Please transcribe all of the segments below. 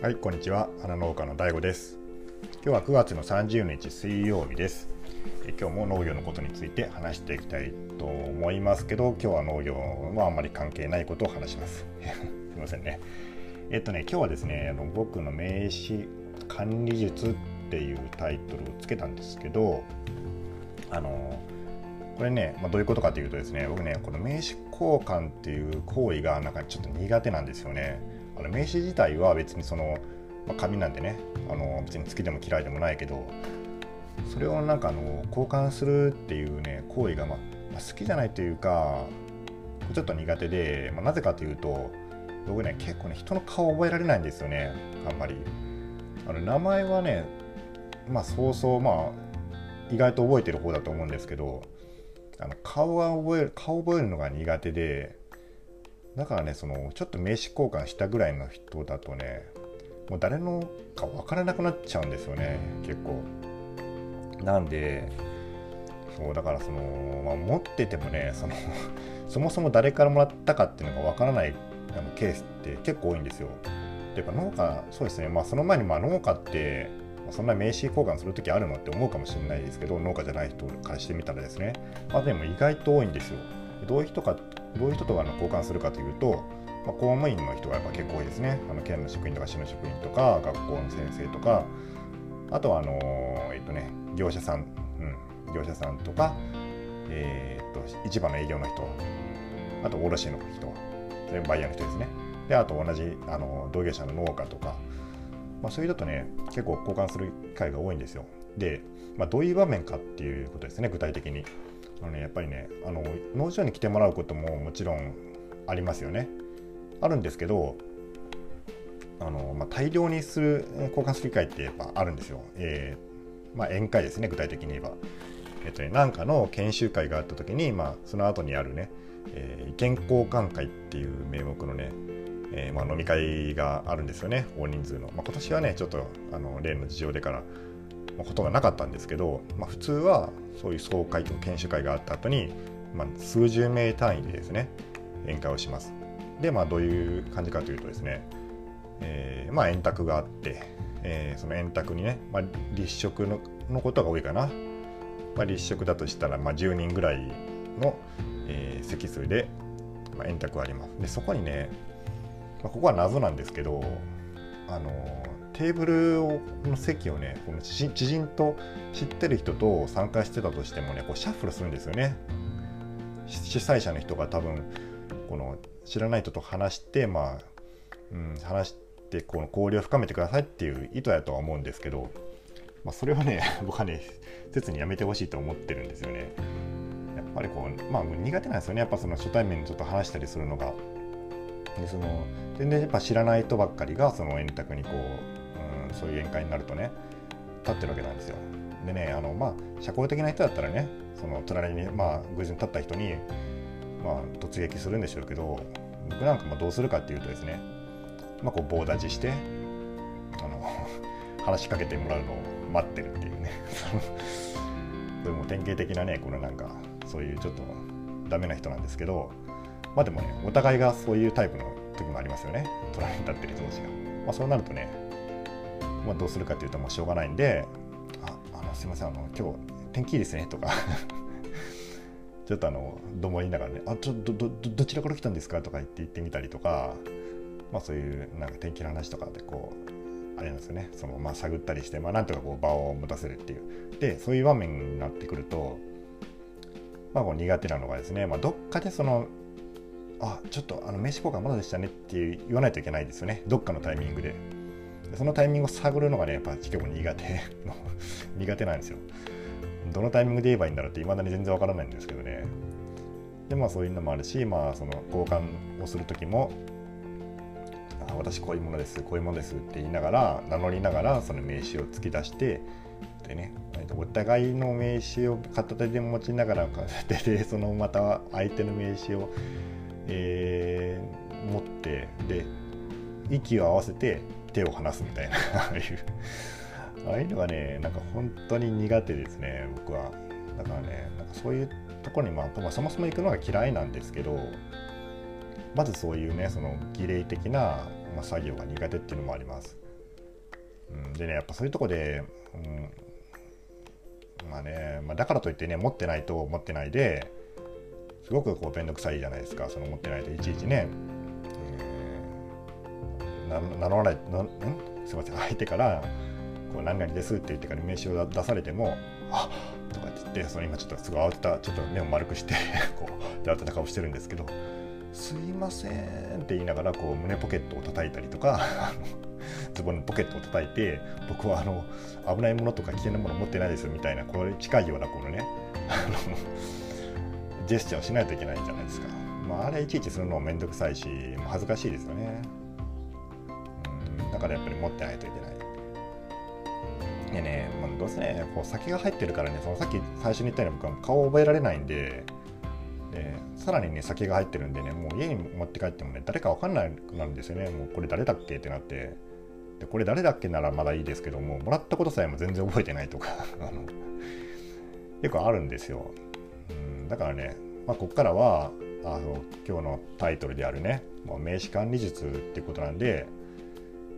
はい、こんにちは。花農家の DAIGO です。今日は9月の30日水曜日です。え今日も農業のことについて話していきたいと思いますけど、今日は農業はあんまり関係ないことを話します。すいませんね。えっとね、今日はですね、あの僕の名刺管理術っていうタイトルをつけたんですけど、あのこれね、まあ、どういうことかというとですね、僕ね、この名刺交換っていう行為がなんかちょっと苦手なんですよね。あの名刺自体は別にその、まあ、紙なんでねあの別に好きでも嫌いでもないけどそれをなんかあの交換するっていうね行為が、まあ、好きじゃないというかちょっと苦手で、まあ、なぜかというと僕ね結構ね人の顔覚えられないんですよねあんまり。あの名前はねまあそうそうまあ意外と覚えてる方だと思うんですけどあの顔が覚える顔覚えるのが苦手でだからねそのちょっと名刺交換したぐらいの人だとねもう誰のか分からなくなっちゃうんですよね結構。なんでそうだからその、まあ、持っててもねその そもそも誰からもらったかっていうのが分からないあのケースって結構多いんですよ。でやっぱ農家そうですねまあその前にまあ農家ってそんな名刺交換する時あるのって思うかもしれないですけど農家じゃない人からしてみたらですねまあでも意外と多いんですよ。どういう人かどういう人とあの交換するかというと、まあ、公務員の人がやっぱ結構多いですね。あの県の職員とか市の職員とか学校の先生とかあとはあのえっとね業者さん、うん、業者さんとかえー、っと市場の営業の人あと卸の人バイヤーの人ですね。であと同じあの同業者の農家とか、まあ、そういう人とね結構交換する機会が多いんですよ。で、まあ、どういう場面かっていうことですね具体的に。あのね、やっぱりねあの農場に来てもらうことももちろんありますよね。あるんですけどあの、まあ、大量にする交換する機会ってやっぱあるんですよ、えーまあ、宴会ですね具体的に言えば。えっとね何かの研修会があった時に、まあ、その後にあるね、えー、意見交換会っていう名目のねえーまあ、飲み会があるんですよね大人数の、まあ、今年はねちょっとあの例の事情でからことがなかったんですけど、まあ、普通はそういう総会とか研修会があった後に、まあ、数十名単位でですね宴会をします。でまあどういう感じかというとですね、えー、まあ円卓があって、えー、その円卓にね、まあ、立食ののことが多いかな、まあ、立食だとしたら、まあ、10人ぐらいの、えー、席数で、まあ、円卓があります。でそこにね、まあ、ここは謎なんですけどあのテーブルをの席をねこの知人と知ってる人と参加してたとしてもねこうシャッフルするんですよね。主催者の人が多分この知らない人と話してまあ、うん、話してこの交流を深めてくださいっていう意図やとは思うんですけど、まあ、それはね 僕はね切にやめてほしいと思ってるんですよね。やっぱりこうまあ苦手なんですよね。やっぱその初対面でちょっと話したりするのが。でその全然やっぱ知らない人ばっかりがその円卓にこううんそういう宴会になるとね立ってるわけなんですよ。でねあのまあ社交的な人だったらねその隣にまあ偶然立った人にまあ突撃するんでしょうけど僕なんかもどうするかっていうとですねまあこう棒立ちしてあの 話しかけてもらうのを待ってるっていうね それも典型的なねこのなんかそういうちょっとダメな人なんですけどまあでもねお互いがそういうタイプの時もありますよね隣に立ってる人同士が。まあ、そうなるとねまあ、どうするかっていうともうしょうがないんで「ああのすいませんあの今日天気いいですね」とか ちょっとあのどもりながらね「あちょっとどどちらから来たんですか?」とか言って言ってみたりとか、まあ、そういうなんか天気の話とかでこうあれなんですよねその、まあ、探ったりして、まあ、なんとかこう場を持たせるっていうでそういう場面になってくると、まあ、こう苦手なのがですね、まあ、どっかでそのあちょっとあの名刺交換まだでしたねって言わないといけないですよねどっかのタイミングで。そのタイミングを探るのがね、やっぱ結構苦手の 苦手なんですよ。どのタイミングで言えばいいんだろうって、いまだに全然わからないんですけどね。で、まあそういうのもあるし、まあその交換をするときも、あ私こういうものです、こういうものですって言いながら、名乗りながら、その名刺を突き出して、でね、お互いの名刺を片手で持ちながら、片手でそのまた相手の名刺を、えー、持って、で、息を合わせて手を離すみたいなああいう。ああいうのがねなんか本当に苦手ですね僕は。だからねなんかそういうところにまあそもそも行くのが嫌いなんですけどまずそういうねその儀礼的な、まあ、作業が苦手っていうのもあります。うん、でねやっぱそういうとこで、うん、まあね、まあ、だからといってね持ってないと持ってないですごくこう面倒くさいじゃないですかその持ってないといちいちね、えー、名乗らないんすいません相手からこう何々ですって言ってから名刺を出されてもあとかって言ってその今ちょっとすごい慌てたちょっと目を丸くして こう慌てた顔してるんですけどすいませんって言いながらこう胸ポケットを叩いたりとか ズボンのポケットを叩いて僕はあの危ないものとか危険なもの持ってないですみたいなこれ近いようなこのねジェスチャーをしないといけないじゃないですか、まあ、あれいちいちするのも面倒くさいし恥ずかしいですよね。うんだからやっぱり持ってないといけない。でね、まあ、どうせねこう酒が入ってるからねそのさっき最初に言ったように僕は顔を覚えられないんででさらにね酒が入ってるんでねもう家に持って帰ってもね誰か分かんなくなんですよね。もうこれ誰だっけってなって。でこれ誰だっけならまだいいですけどももらったことさえも全然覚えてないとか あの結構あるんですよ、だからね、まあ、ここからはあの今日のタイトルであるねもう名刺管理術っていうことなんで、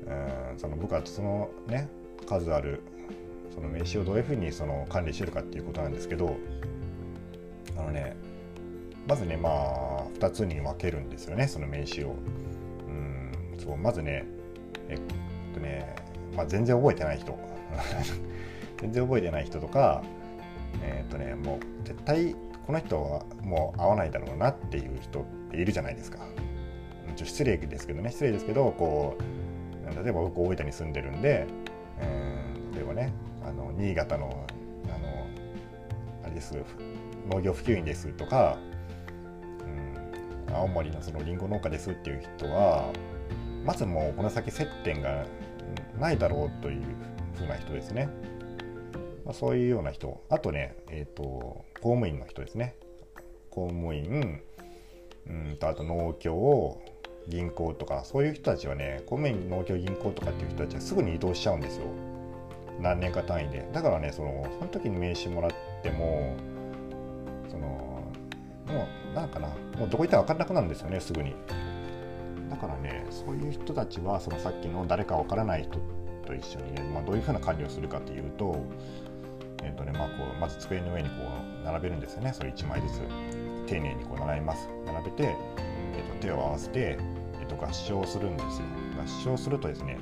うん、その僕はそのね数あるその名刺をどういうふうにその管理してるかっていうことなんですけどあのねまずねまあ2つに分けるんですよねその名刺を。うんそうまずねえっとね、まあ、全然覚えてない人 全然覚えてない人とかえー、っとねもう絶対この人はもう会わないだろうなっていう人っているじゃないですか。ちょ失礼ですけどね失礼ですけどこう例えば僕大分に住んでるんで、えー、例えばねあの新潟のあのあれです農業普及員ですとかうん青森のそのりんご農家ですっていう人はまずもうこの先接点がないだろうというふうな人ですね。まあ、そういうような人。あとね、えーと、公務員の人ですね。公務員うんとあと農協銀行とかそういう人たちはね公務員農協銀行とかっていう人たちはすぐに移動しちゃうんですよ。何年か単位で。だからねそのその時に名刺もらってもそのもうなんかなもうどこ行ったら分かんなくなるんですよねすぐに。だからねそういう人たちはそのさっきの誰か分からない人と一緒にね、まあ、どういうふうな管理をするかというと,、えーとねまあ、こうまず机の上にこう並べるんですよね。それ1枚ずつ。丁寧にこう並べます。並べて、えー、と手を合わせて、えー、と合唱するんですよ。合唱するとですね、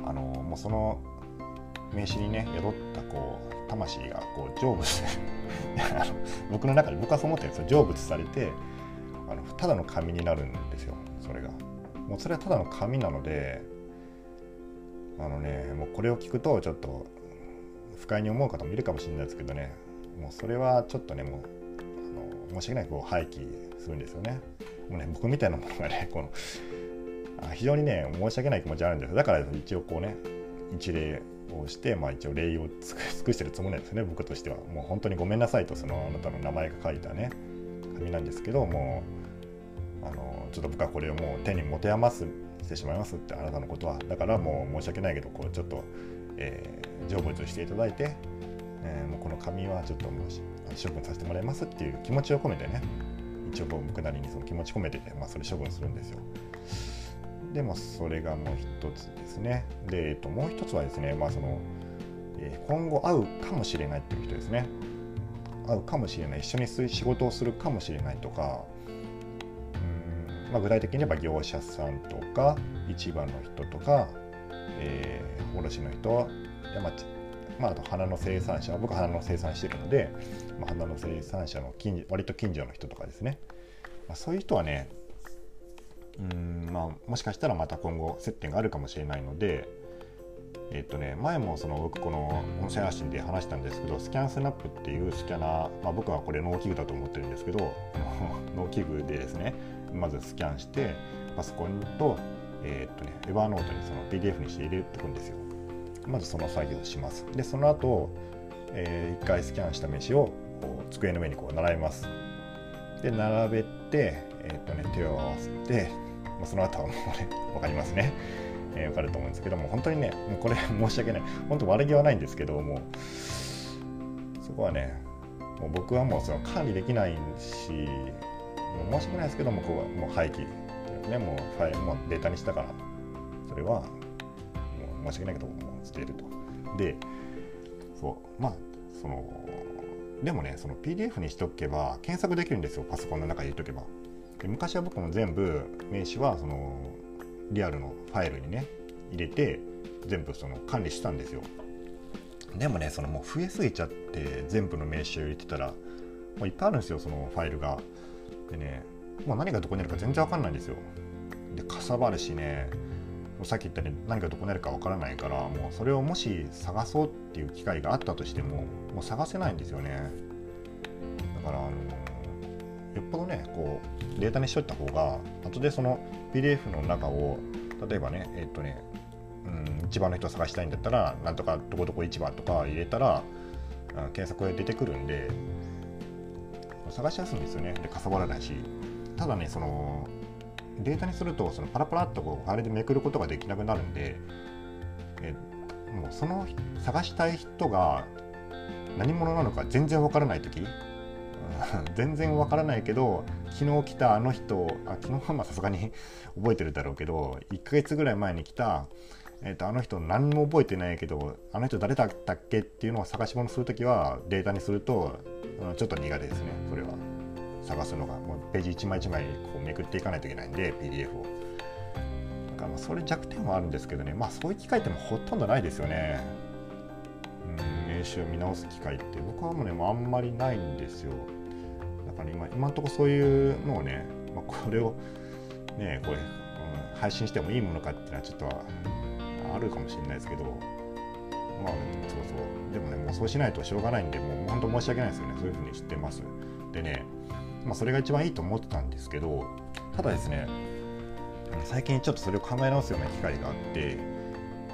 うん、あのもうその名刺にね宿ったこう魂がこう成仏 僕の中で僕はそう思ってるんですよ。成仏されてあのただの紙になるんですよ。それが。もうそれはただの紙なのであのねもうこれを聞くとちょっと不快に思う方もいるかもしれないですけどね。もうそれはちょっとねもうあの申し訳ないこう廃棄するんですよね。もうね僕みたいなものがね この非常にね申し訳ない気持ちあるんですだから一応こうね一例をして、まあ、一応礼を 尽くしてるつもりなんですね僕としては。もう本当にごめんなさいとそのあなたの名前が書いたね紙なんですけどもうあのちょっと僕はこれをもう手に持て余すしてしまいますってあなたのことは。だからもう申し訳ないけどこうちょっと、えー、成仏していただいて、えー、もうこの紙はちょっともう処分させてもらいますっていう気持ちを込めてね一応僕なりにその気持ち込めてて、まあ、それ処分するんですよ。でもそれがもう一つですね。で、えっと、もう一つはですね、まあそのえ今後会うかもしれないっていう人ですね。会うかもしれない、一緒に仕事をするかもしれないとか、うんまあ、具体的に言えば業者さんとか、市場の人とか、えー、卸の人、まあ、まあ、あと花の生産者、僕は花の生産してるので、まあ、花の生産者の近割と近所の人とかですね、まあ、そういう人はね、うんまあ、もしかしたらまた今後接点があるかもしれないので、えっとね、前もその僕この音声発信で話したんですけどスキャンスナップっていうスキャナー、まあ、僕はこれ農機具だと思ってるんですけど農機 具でですねまずスキャンしてパソコンと,、えー、っとね、エバーノートにその PDF にして入れていくんですよまずその作業をしますでその後、えー、1回スキャンした名刺をこう机の上にこう並べますで並べて、えー、っとね、手を合わせてまあ、その後はもうね、分かりますね。えー、分かると思うんですけども、本当にね、もうこれ申し訳ない。本当悪気はないんですけども、そこはね、もう僕はもうその管理できないし、もう申し訳ないですけども、ここはもう廃棄。ね、もうファイルもデータにしたから、それはもう、申し訳ないけどもう捨てると。でそうまあそのでもねその PDF にしておけば検索できるんですよパソコンの中に入れとけば。で昔は僕も全部名刺はそのリアルのファイルにね入れて全部その管理したんですよ。でもねそのもう増えすぎちゃって全部の名刺を入れてたらもういっぱいあるんですよそのファイルが。でねもう何がどこにあるか全然わかんないんですよ。でかさばるしねさっき言ったように何がどこにあるかわからないからもうそれをもし探そうっていう機会があったとしてももう探せないんですよね。だからあのよっぽどねこうデータにしといた方が後でその PDF の中を例えばねえっとねうん、市場の人を探したいんだったらなんとかどこどこ市場とか入れたら検索で出てくるんで探しやすいんですよね。でかさばらないし。ただねそのデータにするとそのパラパラっとこうファイルでめくることができなくなるんでえもうその探したい人が何者なのか全然わからない時 全然わからないけど昨日来たあの人あ昨日はさすがに 覚えてるだろうけど1ヶ月ぐらい前に来た、えーと、あの人何も覚えてないけどあの人誰だったっけっていうのを探し物する時はデータにするとちょっと苦手ですねそれは。探すのがもうページ1枚1枚こうめくっていかないといけないんで PDF を。だからそれ弱点はあるんですけどね。まあそういう機会ってもほとんどないですよね。うん名刺を見直す機会って。僕はもうねあんまりないんですよ。だから今今んとこそういうのをね、まあ、これをねこれ、うん、配信してもいいものかっていうのはちょっとあるかもしれないですけど。まあそうそう。でもねもうそうしないとしょうがないんでもう本当申し訳ないですよね。そういうふうに知ってます。でねまあ、それが一番いいと思ってたんですけどただですね最近ちょっとそれを考え直すような機会があって、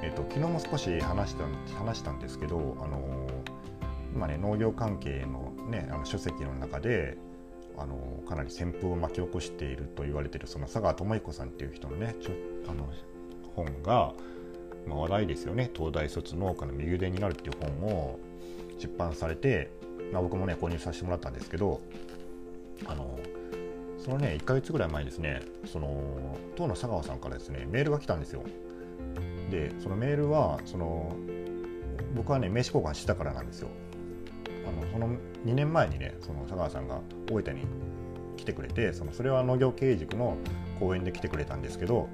えーと、昨日も少し話した話したんですけど、あの今ね農業関係の,、ね、あの書籍の中で、あのかなり旋風を巻き起こしていると言われてるその佐川智彦さんっていう人のねちょあの本が、まあ、話題ですよね。東大卒農家の右腕になるっていう本を出版されて、まあ、僕もね購入させてもらったんですけどあのそのね1ヶ月ぐらい前ですねその当の佐川さんからですねメールが来たんですよ。でそのメールはその僕はね名刺交換したからなんですよ。あのその2年前にねその佐川さんが大分に来てくれてそのそれは農業経営塾の講演で来てくれたんですけど、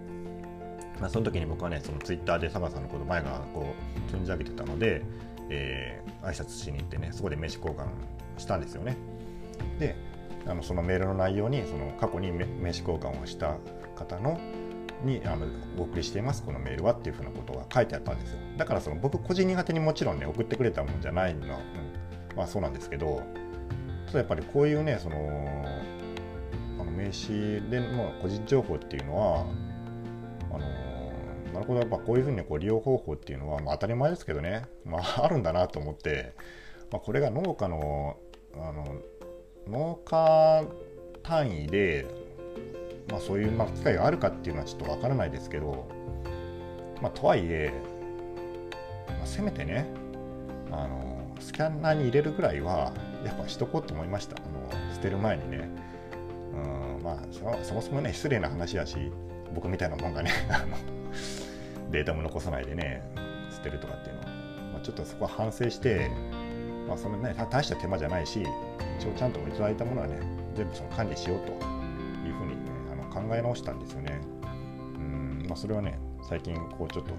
まあ、その時に僕はねそのツイッターで佐川さんのこと前がこう存じ上げてたので、えー、挨拶しに行ってねそこで名刺交換したんですよね。であのそのメールの内容にその過去に名刺交換をした方のにあのお送りしていますこのメールはっていうふうなことが書いてあったんですよ。だからその僕個人苦手にもちろんね送ってくれたもんじゃないのは、うん、まあそうなんですけどやっぱりこういうねそのあの名刺での個人情報っていうのはあのなるほどやっぱこういうふうにこう利用方法っていうのは、まあ、当たり前ですけどね、まあ、あるんだなと思って、まあ、これが農家のあの農家単位で、まあ、そういうまあ機会があるかっていうのはちょっとわからないですけど、まあ、とはいえ、まあ、せめてねあのスキャンナーに入れるぐらいはやっぱしとこうと思いました。あの捨てる前にね、うんまあ、そもそもね失礼な話やし僕みたいなもんがね データも残さないでね捨てるとかっていうのは、まあ、ちょっとそこは反省してまあ、そのね大した手間じゃないし一応ちゃんといただいたものはね全部その管理しようというふうに、ね、あの考え直したんですよね。うんまあそれはね最近こうちょっと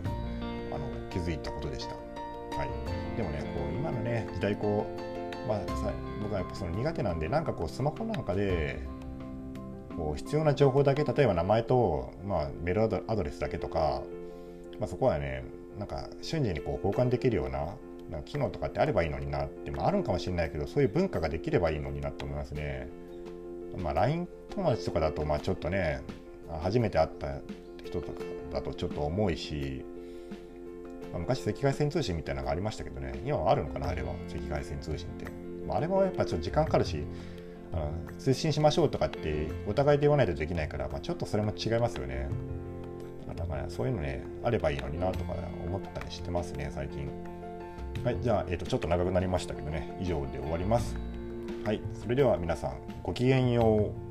あの気づいたことでした。はい。でもねこう今のね時代こうまあさ僕はやっぱその苦手なんでなんかこうスマホなんかでこう必要な情報だけ例えば名前と、まあ、メールアドレスだけとか、まあ、そこはねなんか瞬時にこう交換できるようなな機能とかってあればいいのになって、まあ、あるんかもしれないけどそういう文化ができればいいのになと思いますね。まあ、LINE 友達とかだとまあちょっとね初めて会った人とかだとちょっと重いし、まあ、昔赤外線通信みたいなのがありましたけどね今はあるのかなあれは赤外線通信って、まあ、あれはやっぱちょっと時間かかるしあの通信しましょうとかってお互いで言わないとできないから、まあ、ちょっとそれも違いますよねだからそういうのねあればいいのになとか思ったりしてますね最近。はい、じゃあ、えーと、ちょっと長くなりましたけどね、以上で終わります。はい、それでは皆さん、ごきげんよう。